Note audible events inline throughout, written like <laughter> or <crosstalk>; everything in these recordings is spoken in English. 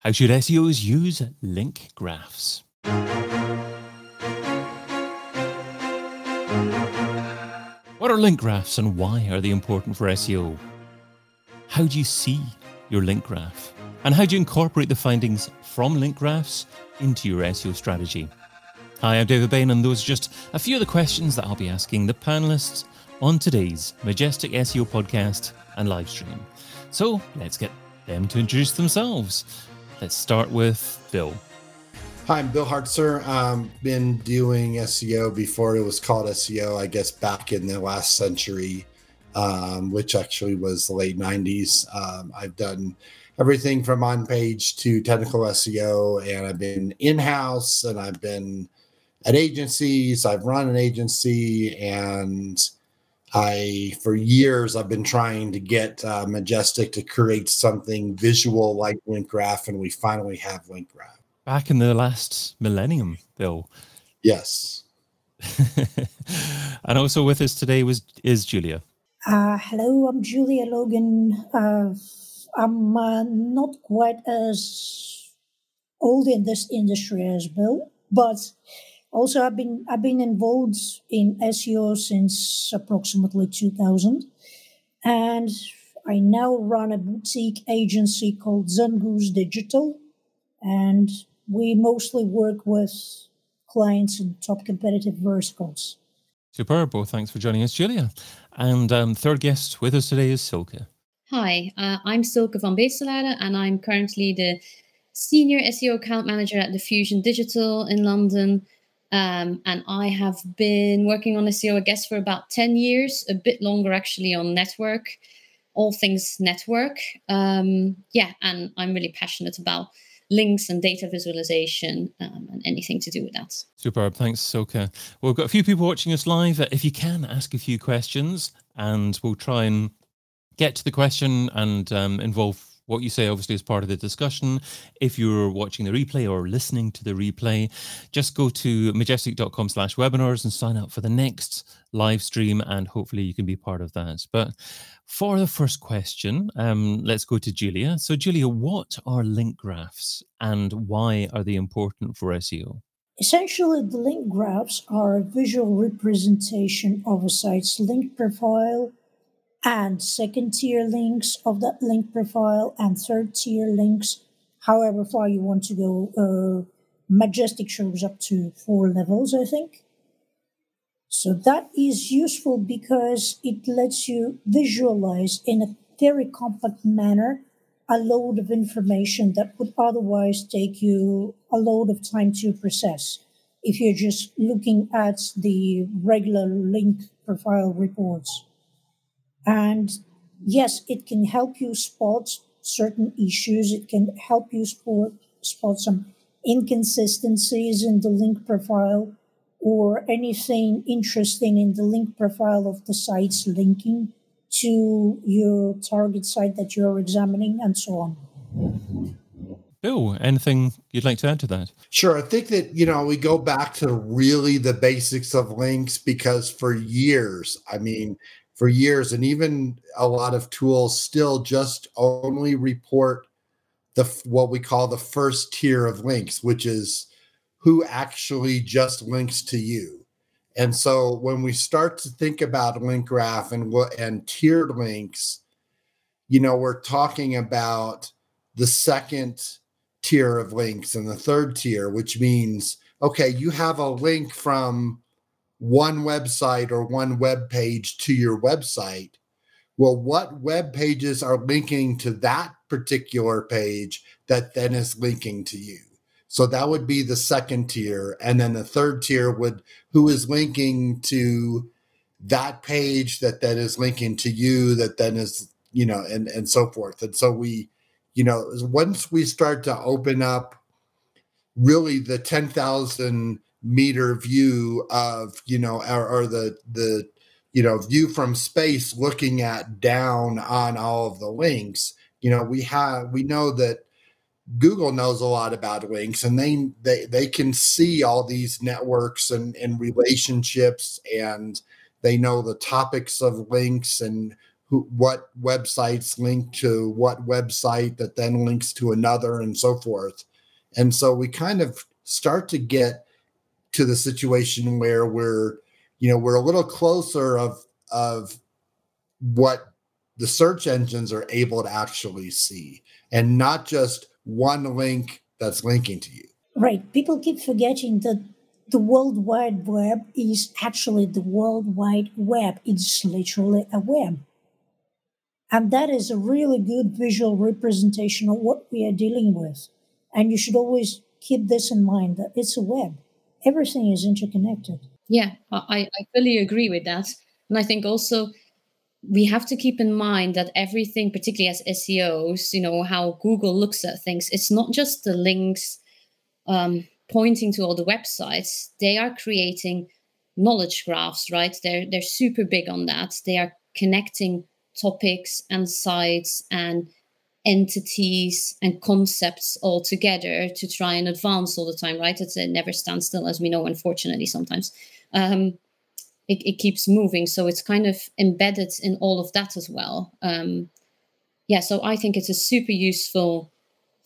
How should SEOs use link graphs? What are link graphs and why are they important for SEO? How do you see your link graph? And how do you incorporate the findings from link graphs into your SEO strategy? Hi, I'm David Bain, and those are just a few of the questions that I'll be asking the panelists on today's Majestic SEO podcast and live stream. So let's get them to introduce themselves. Let's start with Bill. Hi, I'm Bill Hartzer. Um, been doing SEO before it was called SEO, I guess back in the last century, um, which actually was the late 90s. Um, I've done everything from on page to technical SEO, and I've been in house and I've been at agencies. I've run an agency and I, for years, I've been trying to get uh, Majestic to create something visual like Link Graph, and we finally have Link Graph. Back in the last millennium, Bill. Yes. <laughs> and also with us today was is Julia. Uh, hello, I'm Julia Logan. Uh, I'm uh, not quite as old in this industry as Bill, but also, I've been I've been involved in SEO since approximately 2000, and I now run a boutique agency called Zangoose Digital, and we mostly work with clients in top competitive verticals. Superb. Well, thanks for joining us, Julia. And um, third guest with us today is Silke. Hi, uh, I'm Silke Vanbeselaere, and I'm currently the Senior SEO Account Manager at Diffusion Digital in London. Um, and I have been working on SEO, I guess, for about 10 years, a bit longer actually on network, all things network. Um, yeah, and I'm really passionate about links and data visualization um, and anything to do with that. Superb. Thanks, Silke. Well, we've got a few people watching us live. If you can, ask a few questions and we'll try and get to the question and um, involve what you say obviously is part of the discussion. If you're watching the replay or listening to the replay, just go to majestic.com slash webinars and sign up for the next live stream and hopefully you can be part of that. But for the first question, um, let's go to Julia. So Julia, what are link graphs and why are they important for SEO? Essentially, the link graphs are a visual representation of a site's link profile and second tier links of that link profile and third tier links, however far you want to go. Uh, Majestic shows up to four levels, I think. So that is useful because it lets you visualize in a very compact manner a load of information that would otherwise take you a load of time to process if you're just looking at the regular link profile reports. And yes, it can help you spot certain issues. It can help you spot, spot some inconsistencies in the link profile or anything interesting in the link profile of the sites linking to your target site that you're examining and so on. Bill, anything you'd like to add to that? Sure. I think that, you know, we go back to really the basics of links because for years, I mean, for years and even a lot of tools still just only report the what we call the first tier of links which is who actually just links to you. And so when we start to think about link graph and what and tiered links you know we're talking about the second tier of links and the third tier which means okay you have a link from one website or one web page to your website. Well, what web pages are linking to that particular page that then is linking to you? So that would be the second tier. And then the third tier would who is linking to that page that then is linking to you, that then is, you know, and, and so forth. And so we, you know, once we start to open up really the 10,000 meter view of you know or, or, the the you know view from space looking at down on all of the links you know we have we know that google knows a lot about links and they they, they can see all these networks and, and relationships and they know the topics of links and who, what websites link to what website that then links to another and so forth. And so we kind of start to get to the situation where we're, you know, we're a little closer of of what the search engines are able to actually see and not just one link that's linking to you. Right. People keep forgetting that the World Wide Web is actually the World Wide Web. It's literally a web. And that is a really good visual representation of what we are dealing with. And you should always keep this in mind that it's a web. Everything is interconnected. Yeah, I, I fully agree with that. And I think also we have to keep in mind that everything, particularly as SEOs, you know, how Google looks at things, it's not just the links um, pointing to all the websites. They are creating knowledge graphs, right? They're they're super big on that. They are connecting topics and sites and entities and concepts all together to try and advance all the time, right? It's, it never stands still, as we know, unfortunately, sometimes. Um, it, it keeps moving. So it's kind of embedded in all of that as well. Um, yeah, so I think it's a super useful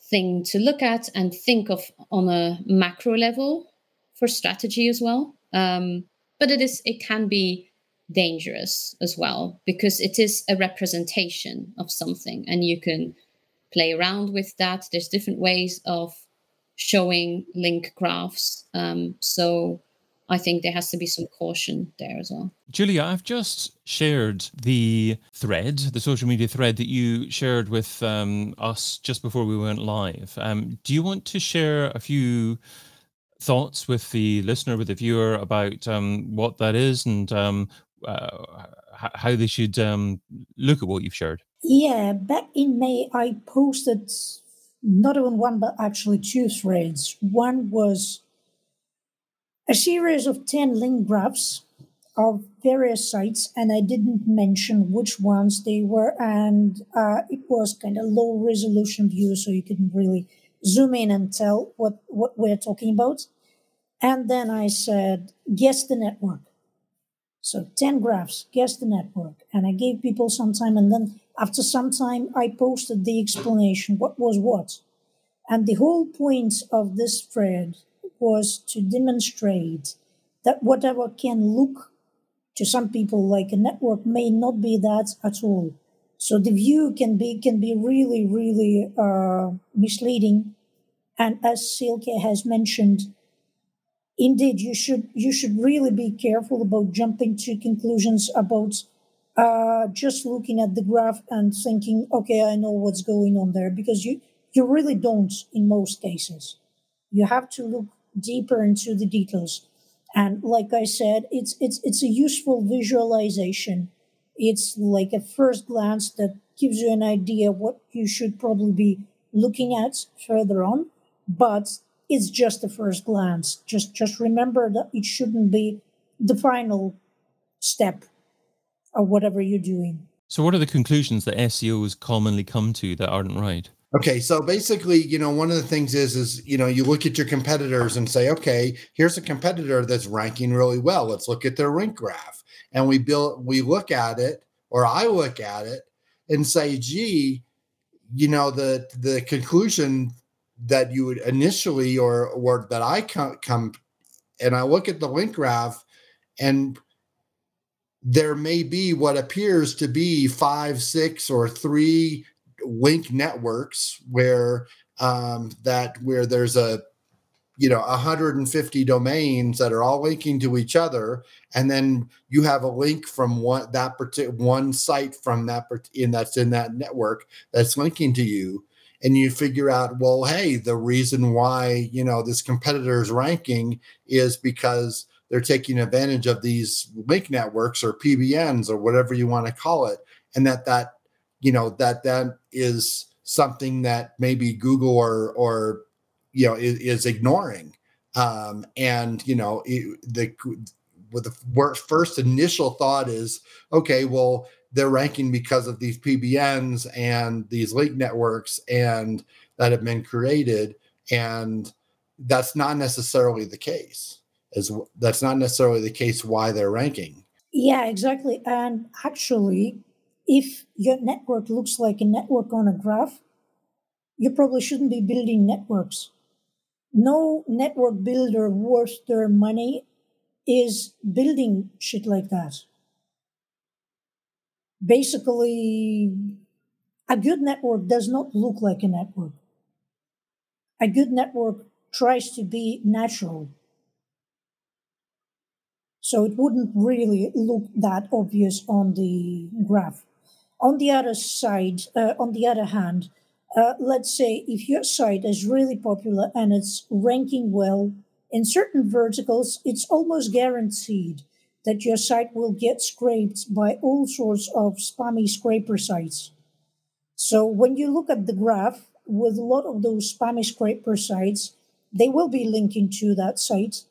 thing to look at and think of on a macro level for strategy as well. Um, but it is it can be dangerous as well because it is a representation of something and you can play around with that there's different ways of showing link graphs um, so I think there has to be some caution there as well. Julia, I've just shared the thread, the social media thread that you shared with um, us just before we went live. Um, do you want to share a few thoughts with the listener, with the viewer about um, what that is and um, uh, how they should um, look at what you've shared? Yeah, back in May, I posted not even one, but actually two threads. One was a series of 10 link graphs of various sites, and I didn't mention which ones they were, and uh, it was kind of low resolution view, so you couldn't really zoom in and tell what, what we're talking about. And then I said, guess the network. So 10 graphs, guess the network. And I gave people some time, and then after some time, I posted the explanation what was what. And the whole point of this thread was to demonstrate that whatever can look to some people like a network may not be that at all. So the view can be can be really really uh, misleading, and as Silke has mentioned, indeed you should you should really be careful about jumping to conclusions about uh, just looking at the graph and thinking, okay, I know what's going on there, because you you really don't in most cases. You have to look deeper into the details. And like I said, it's it's it's a useful visualization. It's like a first glance that gives you an idea what you should probably be looking at further on, but it's just a first glance. Just just remember that it shouldn't be the final step of whatever you're doing. So what are the conclusions that SEOs commonly come to that aren't right? Okay, so basically, you know, one of the things is is you know you look at your competitors and say, okay, here's a competitor that's ranking really well. Let's look at their rank graph, and we build we look at it, or I look at it and say, gee, you know, the the conclusion that you would initially or or that I come come and I look at the link graph and there may be what appears to be five, six, or three link networks where um, that where there's a you know 150 domains that are all linking to each other and then you have a link from one that particular one site from that in that's in that network that's linking to you. And you figure out well hey the reason why you know this competitor's ranking is because they're taking advantage of these link networks or pbns or whatever you want to call it and that that you know that that is something that maybe Google or or you know is, is ignoring. Um, and you know it, the with the first initial thought is okay, well they're ranking because of these PBNs and these link networks and that have been created, and that's not necessarily the case. As that's not necessarily the case why they're ranking. Yeah, exactly. And actually, if your network looks like a network on a graph, you probably shouldn't be building networks. No network builder worth their money is building shit like that. Basically, a good network does not look like a network. A good network tries to be natural. So it wouldn't really look that obvious on the graph. On the other side, uh, on the other hand, uh, let's say if your site is really popular and it's ranking well in certain verticals, it's almost guaranteed that your site will get scraped by all sorts of spammy scraper sites. So when you look at the graph with a lot of those spammy scraper sites, they will be linking to that site.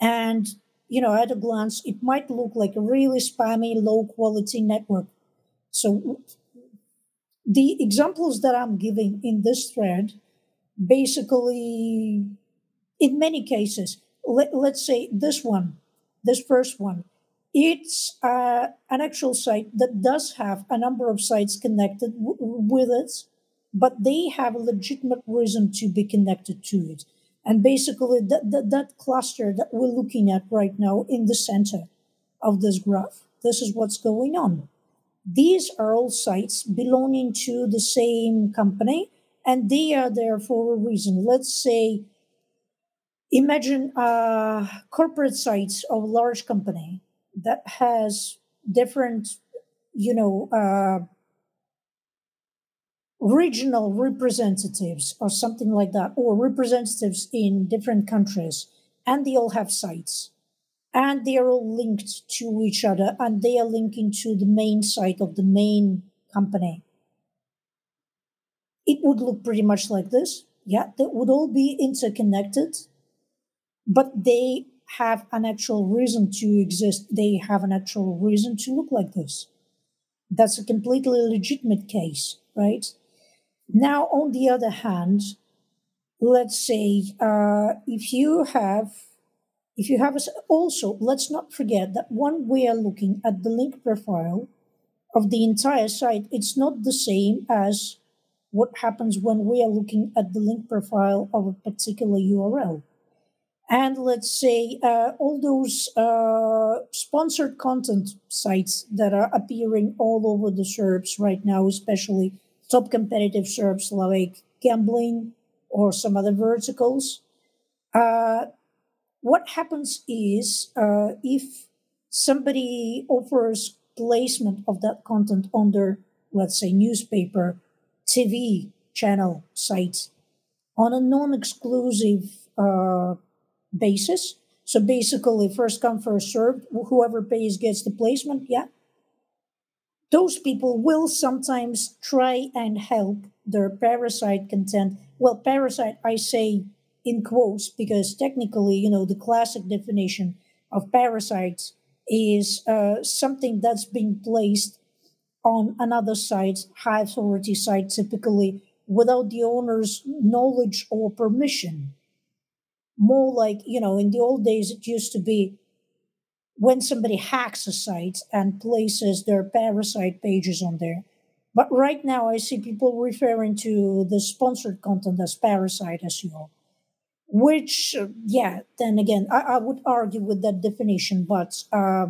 And, you know, at a glance, it might look like a really spammy, low quality network. So the examples that I'm giving in this thread basically, in many cases, let, let's say this one, this first one, it's uh, an actual site that does have a number of sites connected w- with it, but they have a legitimate reason to be connected to it. And basically, that, that, that cluster that we're looking at right now in the center of this graph, this is what's going on. These are all sites belonging to the same company, and they are there for a reason. Let's say, imagine a corporate sites of a large company that has different, you know, uh, regional representatives or something like that, or representatives in different countries, and they all have sites. And they are all linked to each other, and they are linking to the main site of the main company. It would look pretty much like this. Yeah, they would all be interconnected, but they have an actual reason to exist. They have an actual reason to look like this. That's a completely legitimate case, right? Now, on the other hand, let's say uh, if you have if you have a, also let's not forget that when we are looking at the link profile of the entire site it's not the same as what happens when we are looking at the link profile of a particular url and let's say uh, all those uh, sponsored content sites that are appearing all over the SERPs right now, especially top competitive SERPs like gambling or some other verticals. Uh, what happens is uh, if somebody offers placement of that content on their, let's say, newspaper, TV channel sites on a non exclusive uh, basis. So basically, first come, first served. Whoever pays gets the placement. Yeah. Those people will sometimes try and help their parasite content. Well, parasite, I say in quotes because technically, you know, the classic definition of parasites is uh, something that's being placed on another site, high authority site, typically without the owner's knowledge or permission more like, you know, in the old days, it used to be when somebody hacks a site and places their parasite pages on there. But right now, I see people referring to the sponsored content as parasite SEO, which, uh, yeah, then again, I, I, would argue with that definition, but uh,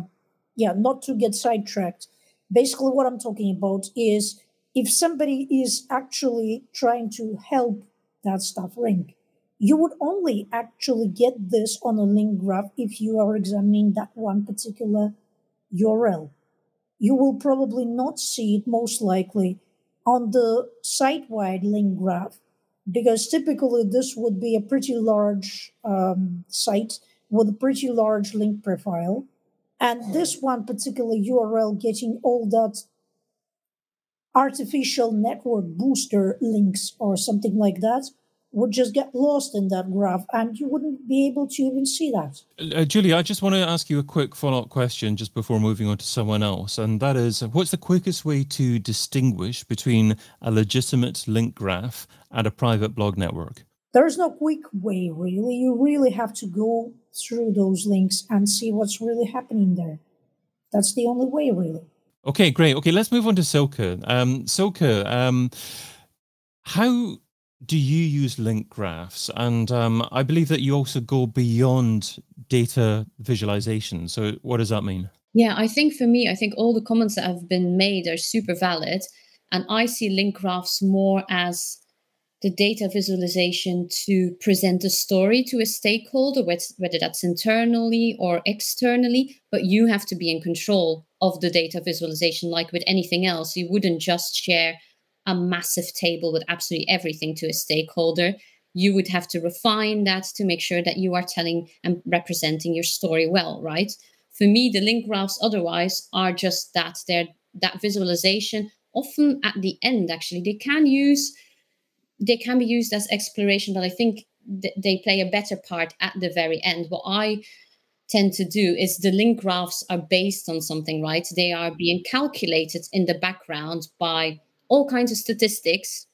yeah, not to get sidetracked. Basically, what I'm talking about is if somebody is actually trying to help that stuff rank, you would only actually get this on a link graph if you are examining that one particular URL. You will probably not see it most likely on the site wide link graph because typically this would be a pretty large um, site with a pretty large link profile. And this one particular URL getting all that artificial network booster links or something like that would just get lost in that graph and you wouldn't be able to even see that. Uh, Julie, I just want to ask you a quick follow up question just before moving on to someone else. And that is what's the quickest way to distinguish between a legitimate link graph and a private blog network? There's no quick way, really. You really have to go through those links and see what's really happening there. That's the only way, really. Okay, great. Okay, let's move on to Silke. Um, Silke, um, how do you use link graphs? And um, I believe that you also go beyond data visualization. So, what does that mean? Yeah, I think for me, I think all the comments that have been made are super valid. And I see link graphs more as the data visualization to present a story to a stakeholder, whether that's internally or externally, but you have to be in control of the data visualization. Like with anything else, you wouldn't just share a massive table with absolutely everything to a stakeholder. You would have to refine that to make sure that you are telling and representing your story well, right? For me, the link graphs otherwise are just that. They're that visualization. Often at the end, actually, they can use they can be used as exploration, but I think th- they play a better part at the very end. What I tend to do is the link graphs are based on something, right? They are being calculated in the background by all kinds of statistics.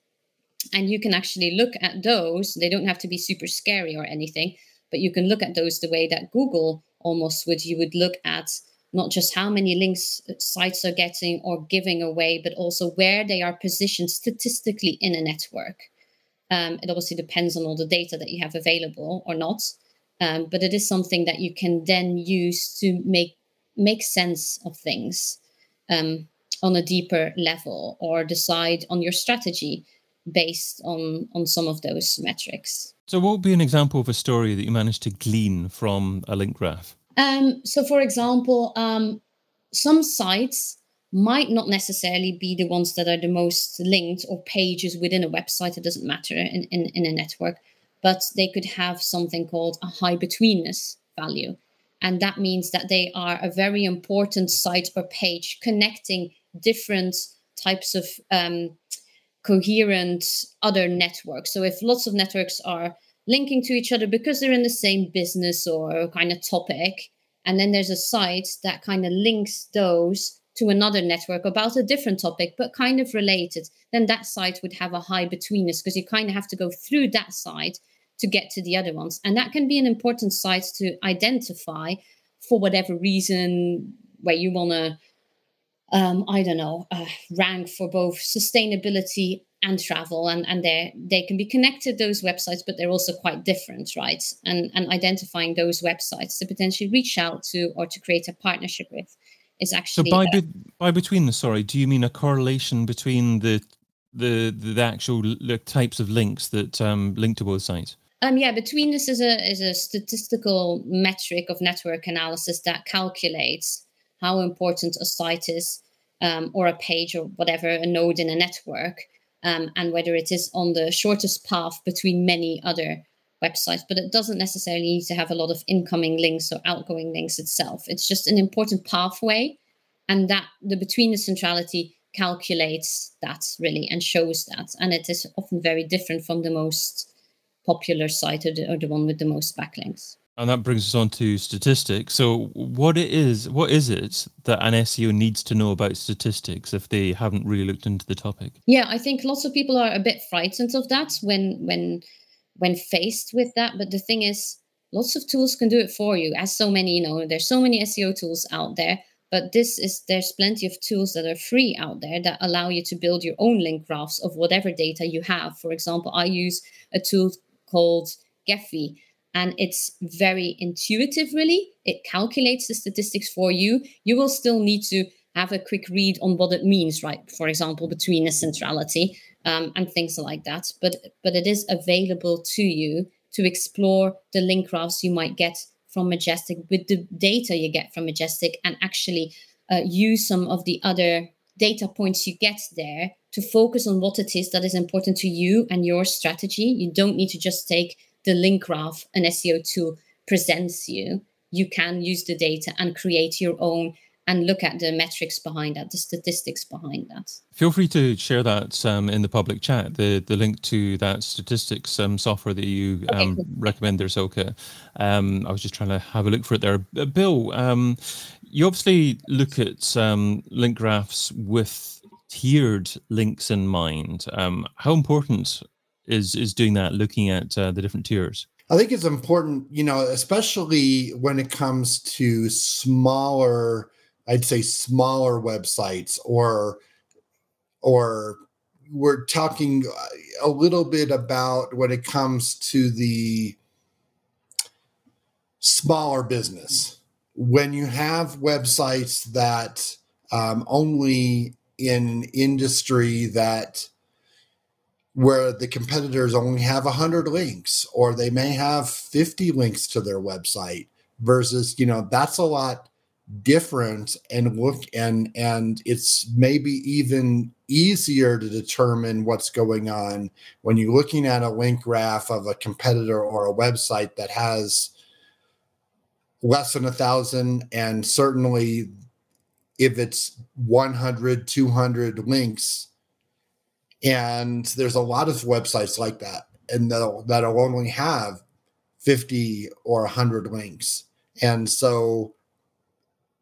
And you can actually look at those. They don't have to be super scary or anything, but you can look at those the way that Google almost would. You would look at not just how many links uh, sites are getting or giving away, but also where they are positioned statistically in a network. Um, it obviously depends on all the data that you have available or not, um, but it is something that you can then use to make make sense of things um, on a deeper level or decide on your strategy based on on some of those metrics. So, what would be an example of a story that you managed to glean from a link graph? Um, so, for example, um, some sites might not necessarily be the ones that are the most linked or pages within a website. It doesn't matter in, in, in a network, but they could have something called a high betweenness value. And that means that they are a very important site or page connecting different types of um, coherent other networks. So if lots of networks are linking to each other because they're in the same business or kind of topic, and then there's a site that kind of links those to another network about a different topic, but kind of related, then that site would have a high betweenness because you kind of have to go through that site to get to the other ones. And that can be an important site to identify for whatever reason, where you want to, um, I don't know, uh, rank for both sustainability and travel and and they they can be connected those websites but they're also quite different right? And and identifying those websites to potentially reach out to or to create a partnership with is actually so by be, by between the sorry do you mean a correlation between the the the actual the types of links that um, link to both sites? Um yeah between this is a is a statistical metric of network analysis that calculates how important a site is um, or a page or whatever a node in a network um, and whether it is on the shortest path between many other websites, but it doesn't necessarily need to have a lot of incoming links or outgoing links itself. It's just an important pathway, and that the betweenness centrality calculates that really and shows that, and it is often very different from the most popular site or the, or the one with the most backlinks. And that brings us on to statistics. So, what it is, what is it that an SEO needs to know about statistics if they haven't really looked into the topic? Yeah, I think lots of people are a bit frightened of that when when when faced with that. But the thing is, lots of tools can do it for you. As so many, you know, there's so many SEO tools out there. But this is there's plenty of tools that are free out there that allow you to build your own link graphs of whatever data you have. For example, I use a tool called Gephi and it's very intuitive really it calculates the statistics for you you will still need to have a quick read on what it means right for example between betweenness centrality um, and things like that. But but it is available to you to explore the link graphs you might get from Majestic with the data you get from Majestic, and actually uh, use some of the other data points you get there to focus on what it is that is important to you and your strategy. You don't need to just take the link graph an SEO tool presents you. You can use the data and create your own and look at the metrics behind that, the statistics behind that. Feel free to share that um, in the public chat, the, the link to that statistics um, software that you okay, um, cool. recommend there, Silke. Um, I was just trying to have a look for it there. Uh, Bill, um, you obviously look at um, link graphs with tiered links in mind. how important is, is doing that, looking at uh, the different tiers? I think it's important, you know, especially when it comes to smaller I'd say smaller websites or or we're talking a little bit about when it comes to the smaller business. When you have websites that um, only in industry that where the competitors only have 100 links or they may have 50 links to their website versus you know that's a lot different and look and and it's maybe even easier to determine what's going on when you're looking at a link graph of a competitor or a website that has less than a thousand and certainly if it's 100 200 links and there's a lot of websites like that and that'll that'll only have 50 or 100 links. And so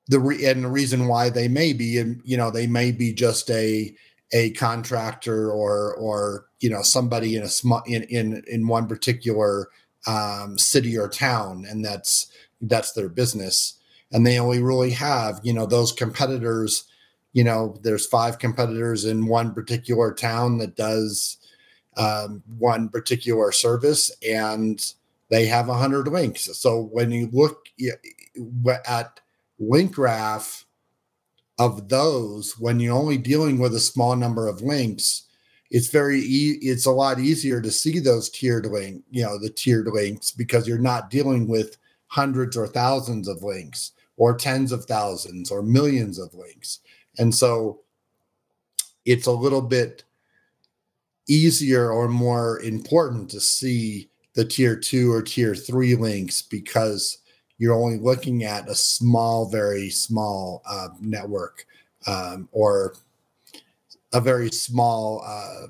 the re- and the reason why they may be you know they may be just a a contractor or or you know somebody in a small in in in one particular um, city or town and that's that's their business. And they only really have you know those competitors you know there's five competitors in one particular town that does um, one particular service and they have 100 links. So when you look at link graph of those when you're only dealing with a small number of links it's very e- it's a lot easier to see those tiered link you know the tiered links because you're not dealing with hundreds or thousands of links or tens of thousands or millions of links and so it's a little bit easier or more important to see the tier two or tier three links because you're only looking at a small, very small uh, network um, or a very small uh,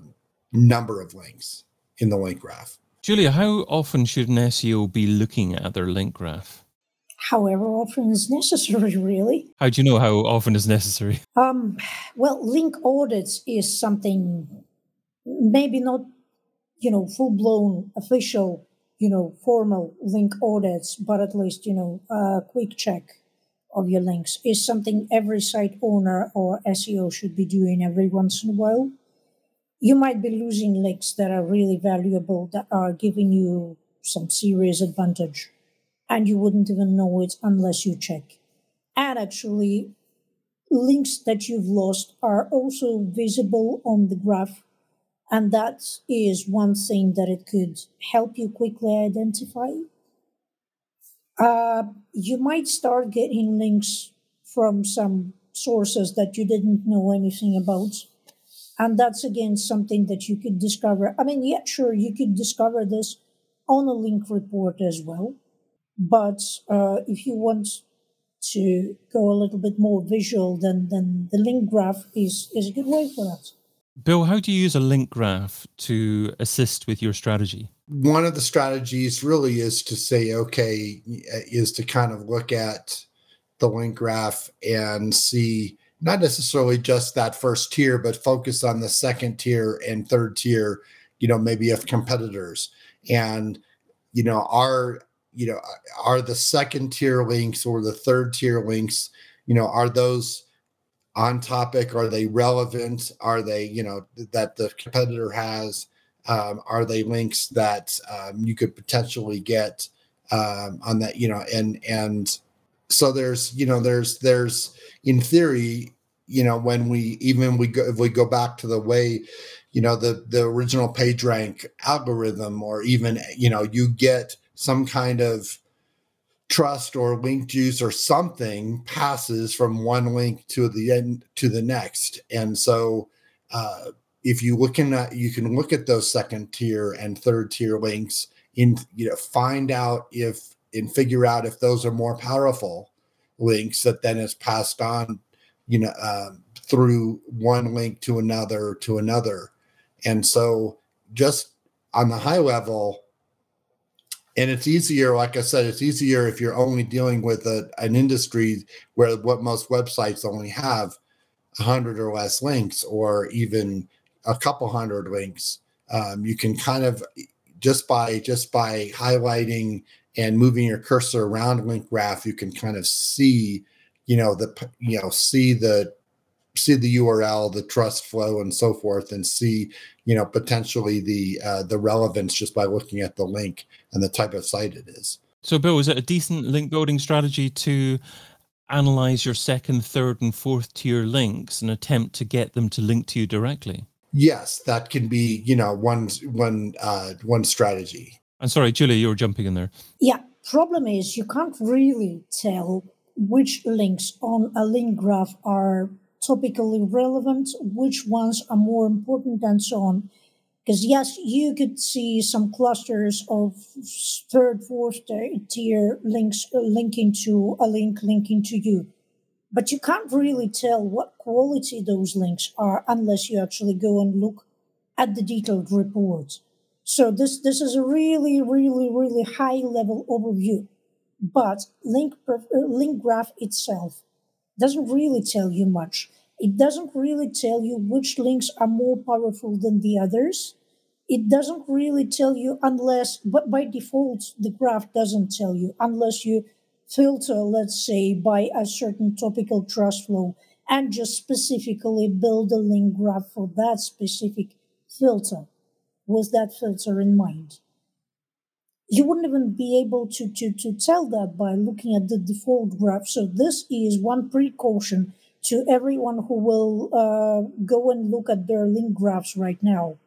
number of links in the link graph. Julia, how often should an SEO be looking at their link graph? However often is necessary, <laughs> really. How do you know how often is necessary? Um, well, link audits is something maybe not, you know, full blown official you know, formal link audits, but at least, you know, a quick check of your links is something every site owner or SEO should be doing every once in a while. You might be losing links that are really valuable, that are giving you some serious advantage, and you wouldn't even know it unless you check. And actually, links that you've lost are also visible on the graph and that is one thing that it could help you quickly identify. Uh, you might start getting links from some sources that you didn't know anything about. And that's again something that you could discover. I mean, yeah, sure, you could discover this on a link report as well. But uh, if you want to go a little bit more visual, then, then the link graph is, is a good way for that. Bill, how do you use a link graph to assist with your strategy? One of the strategies really is to say, okay, is to kind of look at the link graph and see not necessarily just that first tier, but focus on the second tier and third tier, you know, maybe of competitors. And, you know, are, you know, are the second tier links or the third tier links, you know, are those on topic? Are they relevant? Are they, you know, that the competitor has? Um, are they links that um, you could potentially get um, on that, you know, and and so there's, you know, there's there's in theory, you know, when we even we go if we go back to the way, you know, the the original PageRank algorithm, or even you know, you get some kind of trust or link juice or something passes from one link to the end to the next. And so uh, if you looking at you can look at those second tier and third tier links in you know find out if and figure out if those are more powerful links that then is passed on you know uh, through one link to another to another. And so just on the high level and it's easier like i said it's easier if you're only dealing with a, an industry where what most websites only have 100 or less links or even a couple hundred links. Um, you can kind of just by just by highlighting and moving your cursor around link graph you can kind of see you know the you know see the see the URL, the trust flow, and so forth, and see you know potentially the uh, the relevance just by looking at the link and the type of site it is. So, Bill, is it a decent link building strategy to analyze your second, third, and fourth tier links and attempt to get them to link to you directly? Yes, that can be you know one one uh, one strategy. I'm sorry, Julia, you were jumping in there. Yeah, problem is you can't really tell which links on a link graph are topically relevant, which ones are more important, and so on. Because yes, you could see some clusters of third, fourth tier links linking to a link linking to you. But you can't really tell what quality those links are unless you actually go and look at the detailed reports. So this, this is a really, really, really high level overview. But link, uh, link graph itself doesn't really tell you much. It doesn't really tell you which links are more powerful than the others. It doesn't really tell you unless, but by default, the graph doesn't tell you unless you filter, let's say, by a certain topical trust flow and just specifically build a link graph for that specific filter with that filter in mind. You wouldn't even be able to, to, to tell that by looking at the default graph. So this is one precaution to everyone who will uh, go and look at their link graphs right now.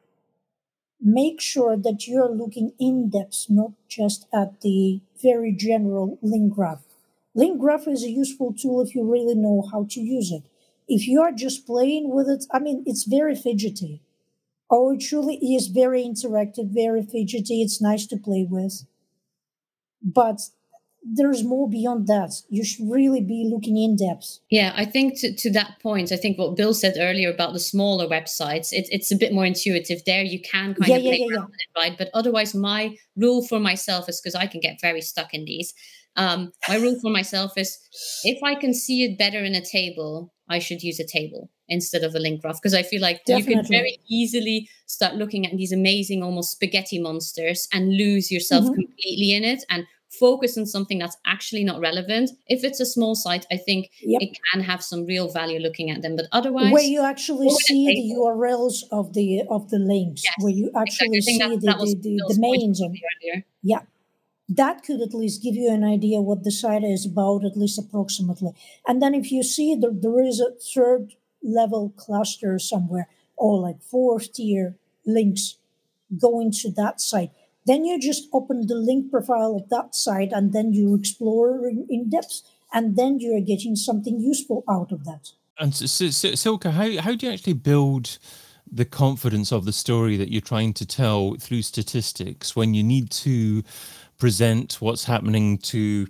Make sure that you're looking in depth, not just at the very general link graph. Link graph is a useful tool if you really know how to use it. If you are just playing with it, I mean, it's very fidgety. Oh, it truly is very interactive, very fidgety. It's nice to play with. But there's more beyond that. You should really be looking in depth. Yeah, I think to, to that point, I think what Bill said earlier about the smaller websites, it, it's a bit more intuitive there. You can kind yeah, of yeah, play yeah, around it, right? But otherwise, my rule for myself is because I can get very stuck in these. Um, my rule for myself is if I can see it better in a table, I should use a table instead of a link graph because I feel like Definitely. you can very easily start looking at these amazing, almost spaghetti monsters and lose yourself Mhm. completely in it and focus on something that's actually not relevant. If it's a small site, I think Yep. it can have some real value looking at them, but otherwise, Where you actually go with a see the. URLs of the of the links, Yes, where you actually I see that, the, that the, the, the mains of earlier. Yeah. That could at least give you an idea what the site is about, at least approximately. And then if you see that there is a third level cluster somewhere, or like fourth tier links going to that site, then you just open the link profile of that site and then you explore in, in depth. And then you're getting something useful out of that. And S- S- S- Silke, how, how do you actually build the confidence of the story that you're trying to tell through statistics when you need to present what's happening to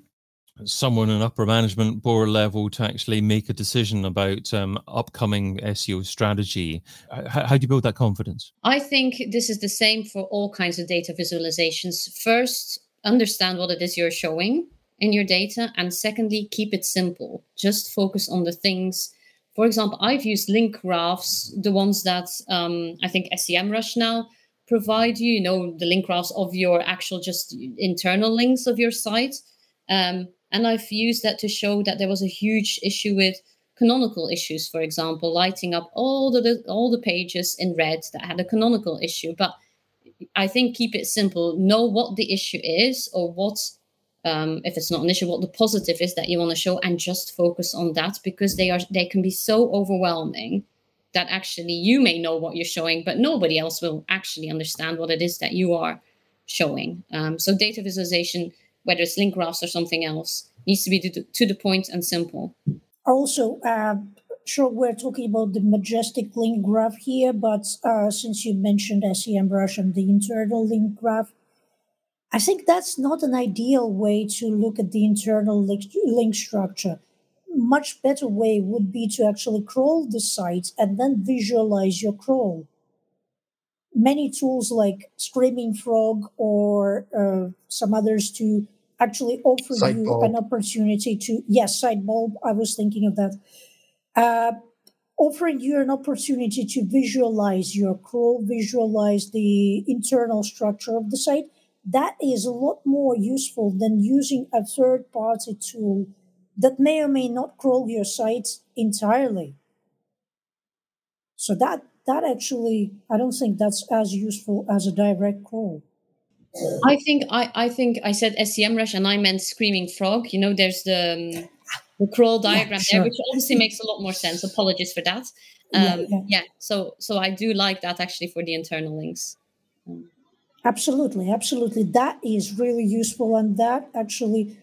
someone in upper management board level to actually make a decision about um, upcoming SEO strategy? How, how do you build that confidence? I think this is the same for all kinds of data visualizations. First, understand what it is you're showing in your data. And secondly, keep it simple. Just focus on the things. For example, I've used link graphs, the ones that um, I think SEMrush now provide you, you know, the link graphs of your actual just internal links of your site. Um, and I've used that to show that there was a huge issue with canonical issues, for example, lighting up all the all the pages in red that had a canonical issue. But I think keep it simple. Know what the issue is, or what um, if it's not an issue, what the positive is that you want to show, and just focus on that because they are they can be so overwhelming that actually you may know what you're showing, but nobody else will actually understand what it is that you are showing. Um, so data visualization, whether it's link graphs or something else, needs to be to, to the point and simple. Also, uh, sure, we're talking about the majestic link graph here, but uh, since you mentioned SEMrush and the internal link graph, I think that's not an ideal way to look at the internal link, link structure. Much better way would be to actually crawl the site and then visualize your crawl. Many tools like Screaming Frog or uh, some others to actually offer you an opportunity to yes, Sitebulb. I was thinking of that. Uh, offering you an opportunity to visualize your crawl, visualize the internal structure of the site. That is a lot more useful than using a third party tool that may or may not crawl your site entirely. So that that actually, I don't think that's as useful as a direct crawl. I think I, I think I said SEMrush and I meant Screaming Frog. You know, there's the um, the crawl diagram yeah, sure. there, which obviously makes a lot more sense. Apologies for that. Um, yeah, yeah. yeah, so so I do like that actually for the internal links. Absolutely, absolutely. That is really useful, and that actually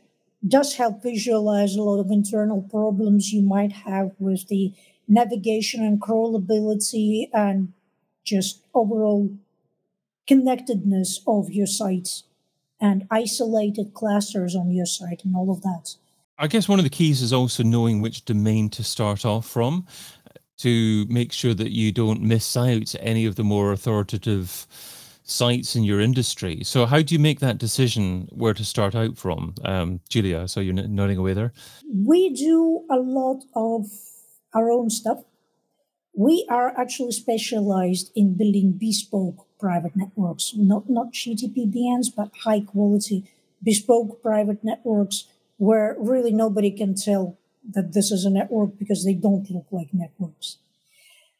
does help visualize a lot of internal problems you might have with the navigation and crawlability and just overall connectedness of your sites and isolated clusters on your site and all of that. I guess one of the keys is also knowing which domain to start off from uh, to make sure that you don't miss out any of the more authoritative sites in your industry. So, how do you make that decision where to start out from? Um, Julia, so you're nodding away there. We do a lot of our own stuff. We are actually specialized in building bespoke private networks, not, not GTPBNs, but high quality bespoke private networks where really nobody can tell that this is a network because they don't look like networks.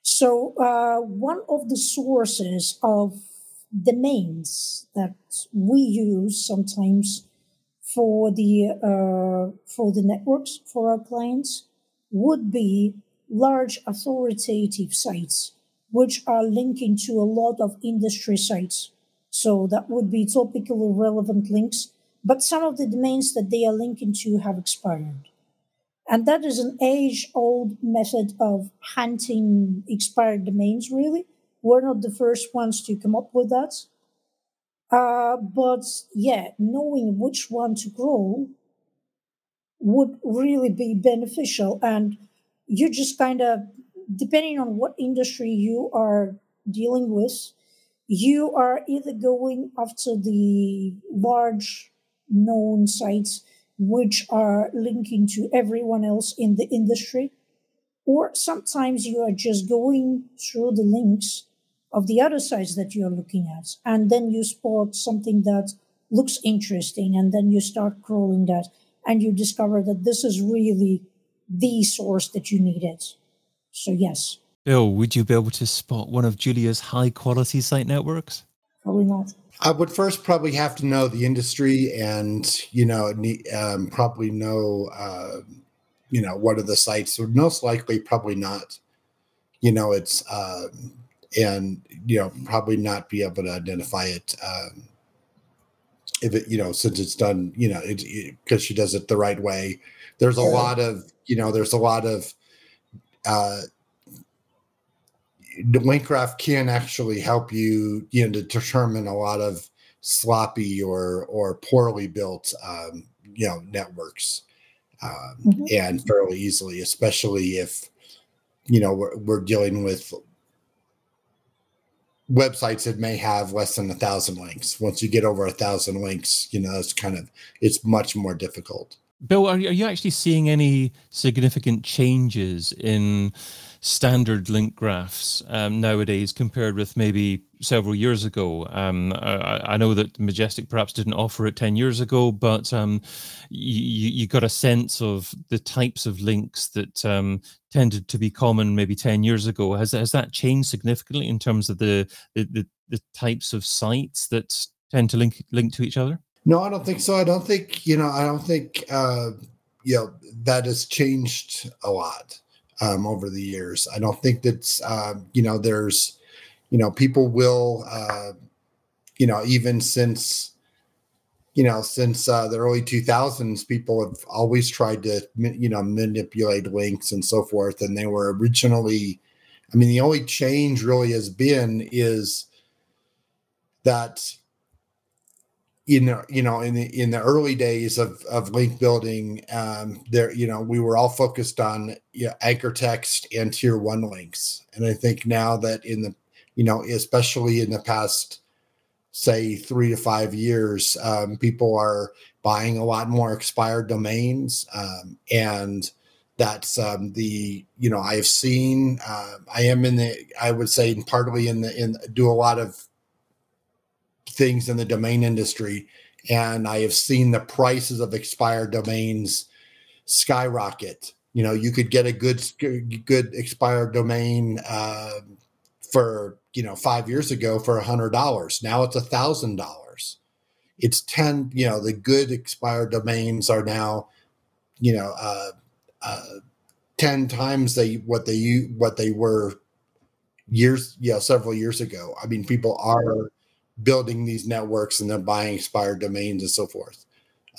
So, uh, one of the sources of domains that we use sometimes for the uh, for the networks for our clients would be large authoritative sites which are linking to a lot of industry sites. So that would be topically relevant links but some of the domains that they are linking to have expired. And that is an age old method of hunting expired domains really we're not the first ones to come up with that. Uh, but yeah, knowing which one to grow would really be beneficial. And you just kind of, depending on what industry you are dealing with, you are either going after the large known sites which are linking to everyone else in the industry, or sometimes you are just going through the links of the other sites that you're looking at. And then you spot something that looks interesting, and then you start crawling that, and you discover that this is really the source that you needed. So, yes. Bill, would you be able to spot one of Julia's high quality site networks? Probably not. I would first probably have to know the industry and, you know, um, probably know, uh, you know, what are the sites. So most likely, probably not. You know, it's um, and you know probably not be able to identify it um, if it you know since it's done you know because she does it the right way there's a yeah. lot of you know there's a lot of uh linkgraph can actually help you you know to determine a lot of sloppy or or poorly built um you know networks um, mm-hmm. and fairly easily especially if you know we're, we're dealing with websites that may have less than a thousand links. Once you get over a thousand links, you know, it's kind of it's much more difficult. Bill, are you, are you actually seeing any significant changes in standard link graphs um, nowadays compared with maybe several years ago. Um, I, I, know that Majestic perhaps didn't offer it 10 years ago, but um, you, you got a sense of the types of links that um, tended to be common maybe 10 years ago. Has, has that changed significantly in terms of the, the, the, types of sites that tend to link link to each other? No, I don't think so. I don't think, you know, I don't think, uh, you know, that has changed a lot um, over the years. I don't think that's uh, you know there's you know people will uh, you know even since you know since uh, the early 2000s people have always tried to you know manipulate links and so forth and they were originally i mean the only change really has been is that in the you know in the in the early days of of link building um there you know we were all focused on you know, anchor text and tier one links. And i think now that in the you know especially in the past say three to five years um, people are buying a lot more expired domains um, and that's um, the you know i've seen uh, i am in the i would say partly in the in do a lot of things in the domain industry, and I have seen the prices of expired domains skyrocket. You know, you could get a good good expired domain uh, for you know five years ago for a hundred dollars. Now it's a thousand dollars. It's ten. You know, the good expired domains are now, you know, uh, uh, ten times they what they what they were years, you know, several years ago. I mean, people are building these networks and they're buying expired domains and so forth.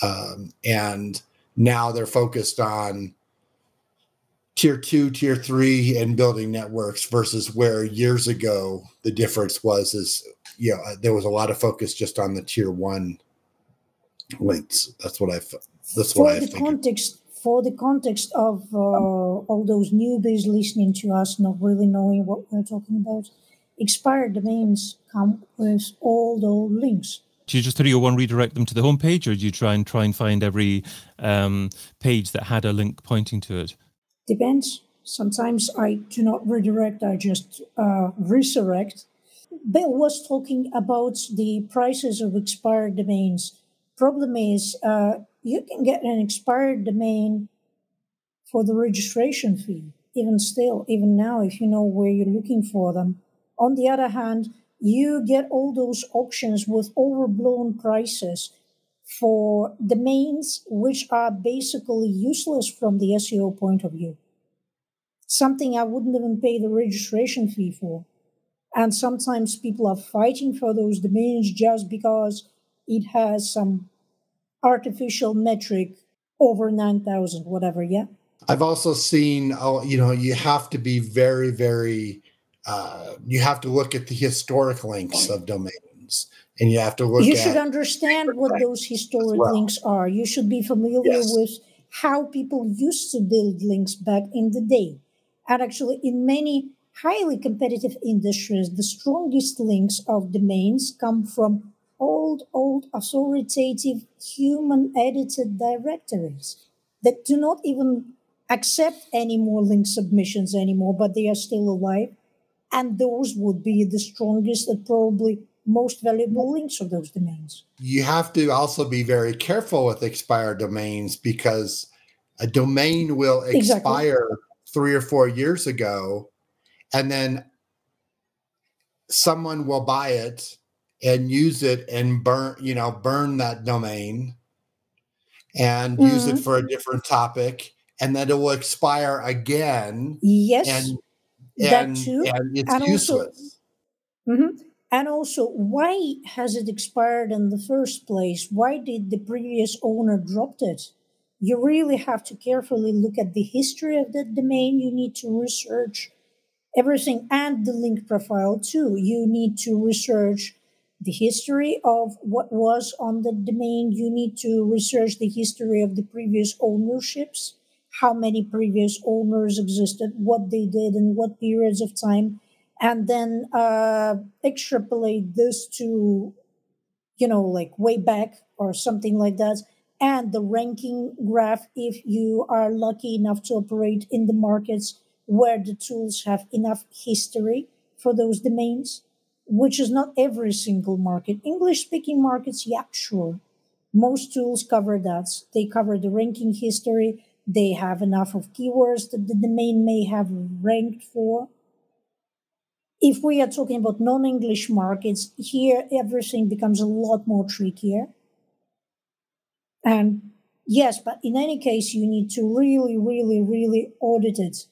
Um, and now they're focused on tier two, tier three, and building networks versus where years ago the difference was is you know there was a lot of focus just on the tier one links. That's what I that's for what I For the context for the context of uh, all those newbies listening to us, not really knowing what we're talking about. Expired domains come with all those links. Do you just 301 redirect them to the homepage, or do you try and try and find every um, page that had a link pointing to it? Depends. Sometimes I do not redirect; I just uh, resurrect. Bill was talking about the prices of expired domains. Problem is, uh, you can get an expired domain for the registration fee. Even still, even now, if you know where you're looking for them. On the other hand, you get all those auctions with overblown prices for domains which are basically useless from the SEO point of view. Something I wouldn't even pay the registration fee for. And sometimes people are fighting for those domains just because it has some artificial metric over 9,000, whatever, yeah? I've also seen, oh, you know, you have to be very, very uh, you have to look at the historic links of domains and you have to look you at should understand what those historic well. links are you should be familiar Yes. with how people used to build links back in the day and actually in many highly competitive industries the strongest links of domains come from old old authoritative human edited directories that do not even accept any more link submissions anymore but they are still alive and those would be the strongest and probably most valuable links of those domains. you have to also be very careful with expired domains because a domain will Exactly. expire three or four years ago and then someone will buy it and use it and burn you know burn that domain and use it Mhm. for a different topic and then it will expire again Yes, and that too. and it's And also- useless Mhm. And also, why has it expired in the first place? Why did the previous owner dropped it? You really have to carefully look at the history of the domain. You need to research everything and the link profile too. You need to research the history of what was on the domain. You need to research the history of the previous ownerships, how many previous owners existed, what they did in what periods of time, and then uh, extrapolate this to, you know, like way back or something like that. And the ranking graph, if you are lucky enough to operate in the markets where the tools have enough history for those domains, which is not every single market. English speaking markets, yeah, sure. Most tools cover that. They cover the ranking history. They have enough of keywords that the domain may have ranked for. If we are talking about non English markets, here everything becomes a lot more trickier. And yes, but in any case, you need to really, really, really audit it.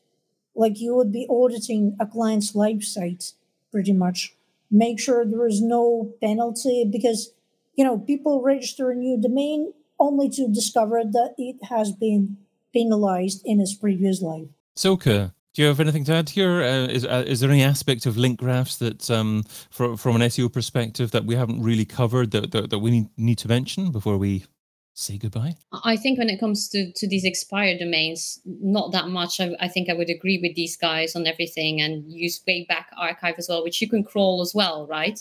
Like you would be auditing a client's live site, pretty much. Make sure there is no penalty because, you know, people register a new domain only to discover that it has been penalized in his previous life. Silke, do you have anything to add here? Uh, is uh, is there any aspect of link graphs that, um, from from an SEO perspective, that we haven't really covered that that, that we need, need to mention before we say goodbye? I think when it comes to, to these expired domains, not that much. I, I think I would agree with these guys on everything and use Wayback archive as well, which you can crawl as well, right?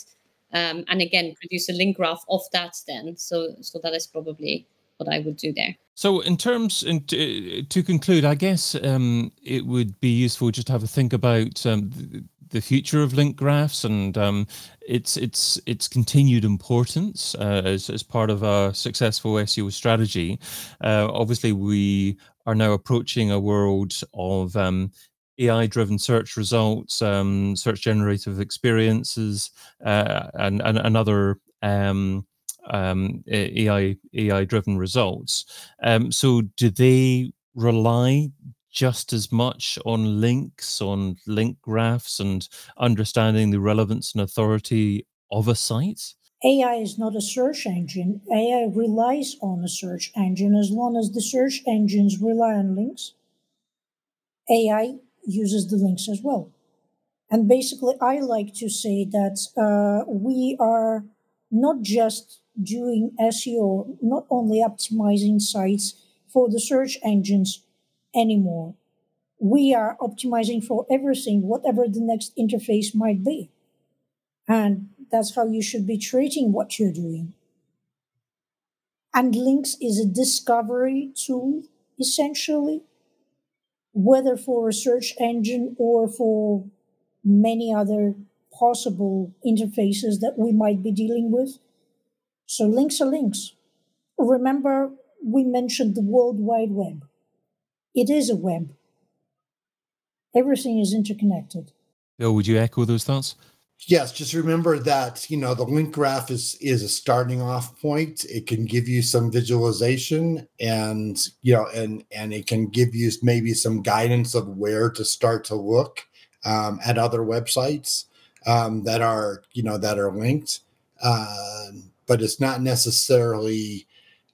Um, and again, produce a link graph of that then. So so that is probably what I would do there. So, in terms, in, to, to conclude, I guess um, it would be useful just to have a think about um, the, future of link graphs and um, its its its continued importance uh, as as part of a successful SEO strategy. Uh, obviously, we are now approaching a world of um, AI driven search results, um, search generative experiences, uh, and, and, and other um, um, AI AI driven results. Um, so, do they rely just as much on links, on link graphs, and understanding the relevance and authority of a site? AI is not a search engine. AI relies on a search engine as long as the search engines rely on links. AI uses the links as well. And basically, I like to say that uh, we are not just doing SEO, not only optimizing sites for the search engines anymore. We are optimizing for everything, whatever the next interface might be. And that's how you should be treating what you're doing. And links is a discovery tool, essentially, whether for a search engine or for many other possible interfaces that we might be dealing with. So links are links. Remember, we mentioned the World Wide Web. It is a web. Everything is interconnected. Bill, would you echo those thoughts? Yes, just remember that you know the link graph is is a starting off point. It can give you some visualization, and you know, and and it can give you maybe some guidance of where to start to look um, at other websites um, that are you know that are linked. Uh, but it's not necessarily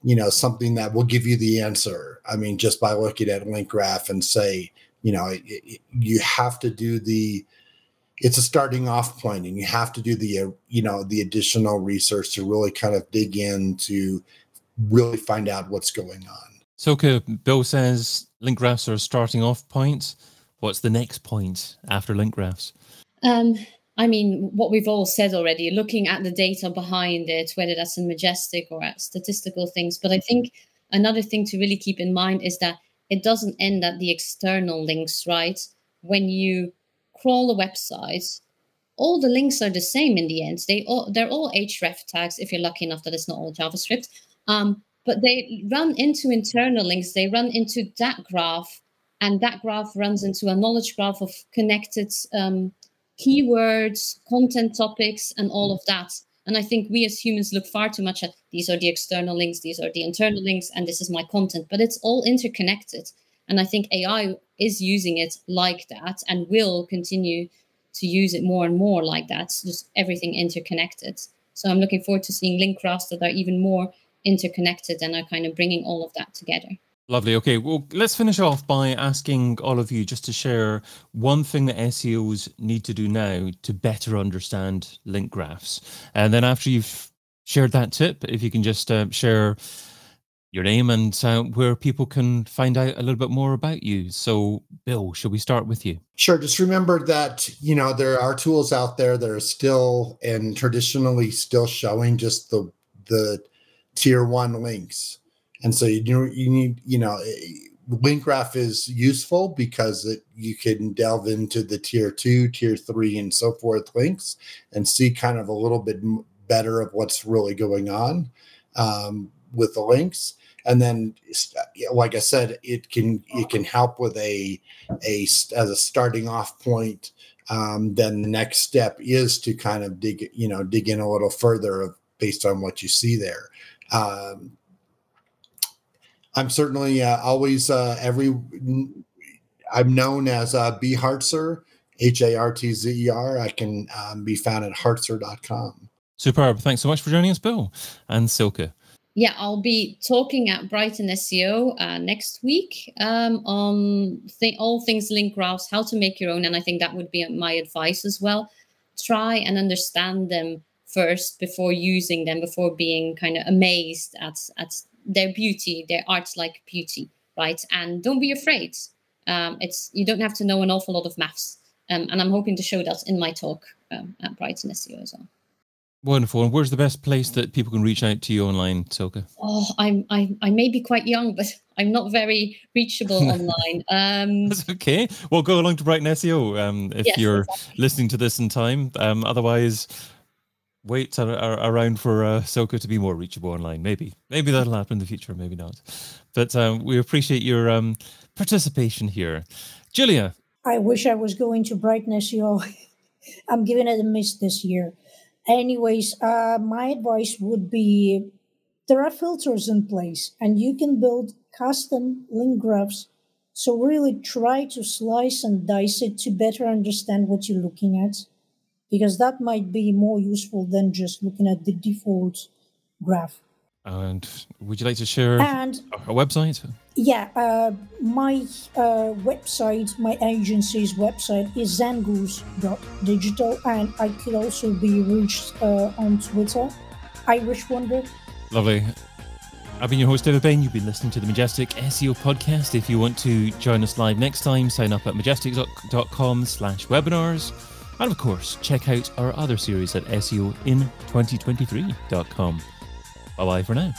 you know something that will give you the answer. I mean just by looking at link graph and say you know it, it, you have to do the it's a starting off point and you have to do the uh, you know the additional research to really kind of dig in to really find out what's going on. So okay, bill says link graphs are a starting off point what's the next point after link graphs? Um I mean, what we've all said already, looking at the data behind it, whether that's in majestic or at statistical things. But I think another thing to really keep in mind is that it doesn't end at the external links, right? When you crawl a website, all the links are the same in the end. They all they're all href tags if you're lucky enough that it's not all JavaScript. Um, but they run into internal links. They run into that graph, and that graph runs into a knowledge graph of connected um, keywords, content topics, and all of that. And I think we as humans look far too much at these are the external links, these are the internal links, and this is my content, but it's all interconnected. And I think AI is using it like that and will continue to use it more and more like that. just everything interconnected. So I'm looking forward to seeing link graphs that are even more interconnected and are kind of bringing all of that together. Lovely. Okay, well, let's finish off by asking all of you just to share one thing that SEOs need to do now to better understand link graphs. And then after you've shared that tip, if you can just uh, share your name and uh, where people can find out a little bit more about you. So, Bill, should we start with you? Sure. Just remember that, you know, there are tools out there that are still and traditionally still showing just the, the tier one links and so you you need you know link graph is useful because it, you can delve into the tier two, tier three, and so forth links and see kind of a little bit better of what's really going on um, with the links. And then, like I said, it can it can help with a a as a starting off point. Um, then the next step is to kind of dig you know dig in a little further based on what you see there. Um, I'm certainly uh, always uh, every. I'm known as uh, B Hartzer, H A R T Z E R. I can um, be found at hartzer.com. Superb. Thanks so much for joining us, Bill and Silke. Yeah, I'll be talking at Brighton SEO uh, next week um, on th- all things link graphs, how to make your own. And I think that would be my advice as well. Try and understand them first before using them, before being kind of amazed at, at their beauty, their art's like beauty, right? And don't be afraid. Um, it's you don't have to know an awful lot of maths, um, and I'm hoping to show that in my talk um, at Brighton SEO as well. Wonderful. And where's the best place that people can reach out to you online, Silke? Oh, I'm I, I may be quite young, but <laughs> I'm not very reachable <laughs> online. Um, That's okay. Well, go along to Brighton SEO um, if yes, you're exactly. listening to this in time. Um, otherwise, wait around for uh, Silke to be more reachable online. Maybe, maybe that'll happen in the future. Maybe not. But um, we appreciate your um, participation here, Julia. I wish I was going to Brighton SEO. <laughs> I'm giving it a miss this year. Anyways, uh, my advice would be there are filters in place, and you can build custom link graphs. So really try to slice and dice it to better understand what you're looking at because that might be more useful than just looking at the default graph. And would you like to share and, a website? Yeah, uh, my uh, website, my agency's website is zangoose.digital, and I could also be reached uh, on Twitter, Irish Wonder. Lovely. I've been your host, David Bain. You've been listening to the Majestic SEO podcast. If you want to join us live next time, sign up at majestic.com slash webinars. And of course, check out our other series at SEOin2023.com. Bye bye for now.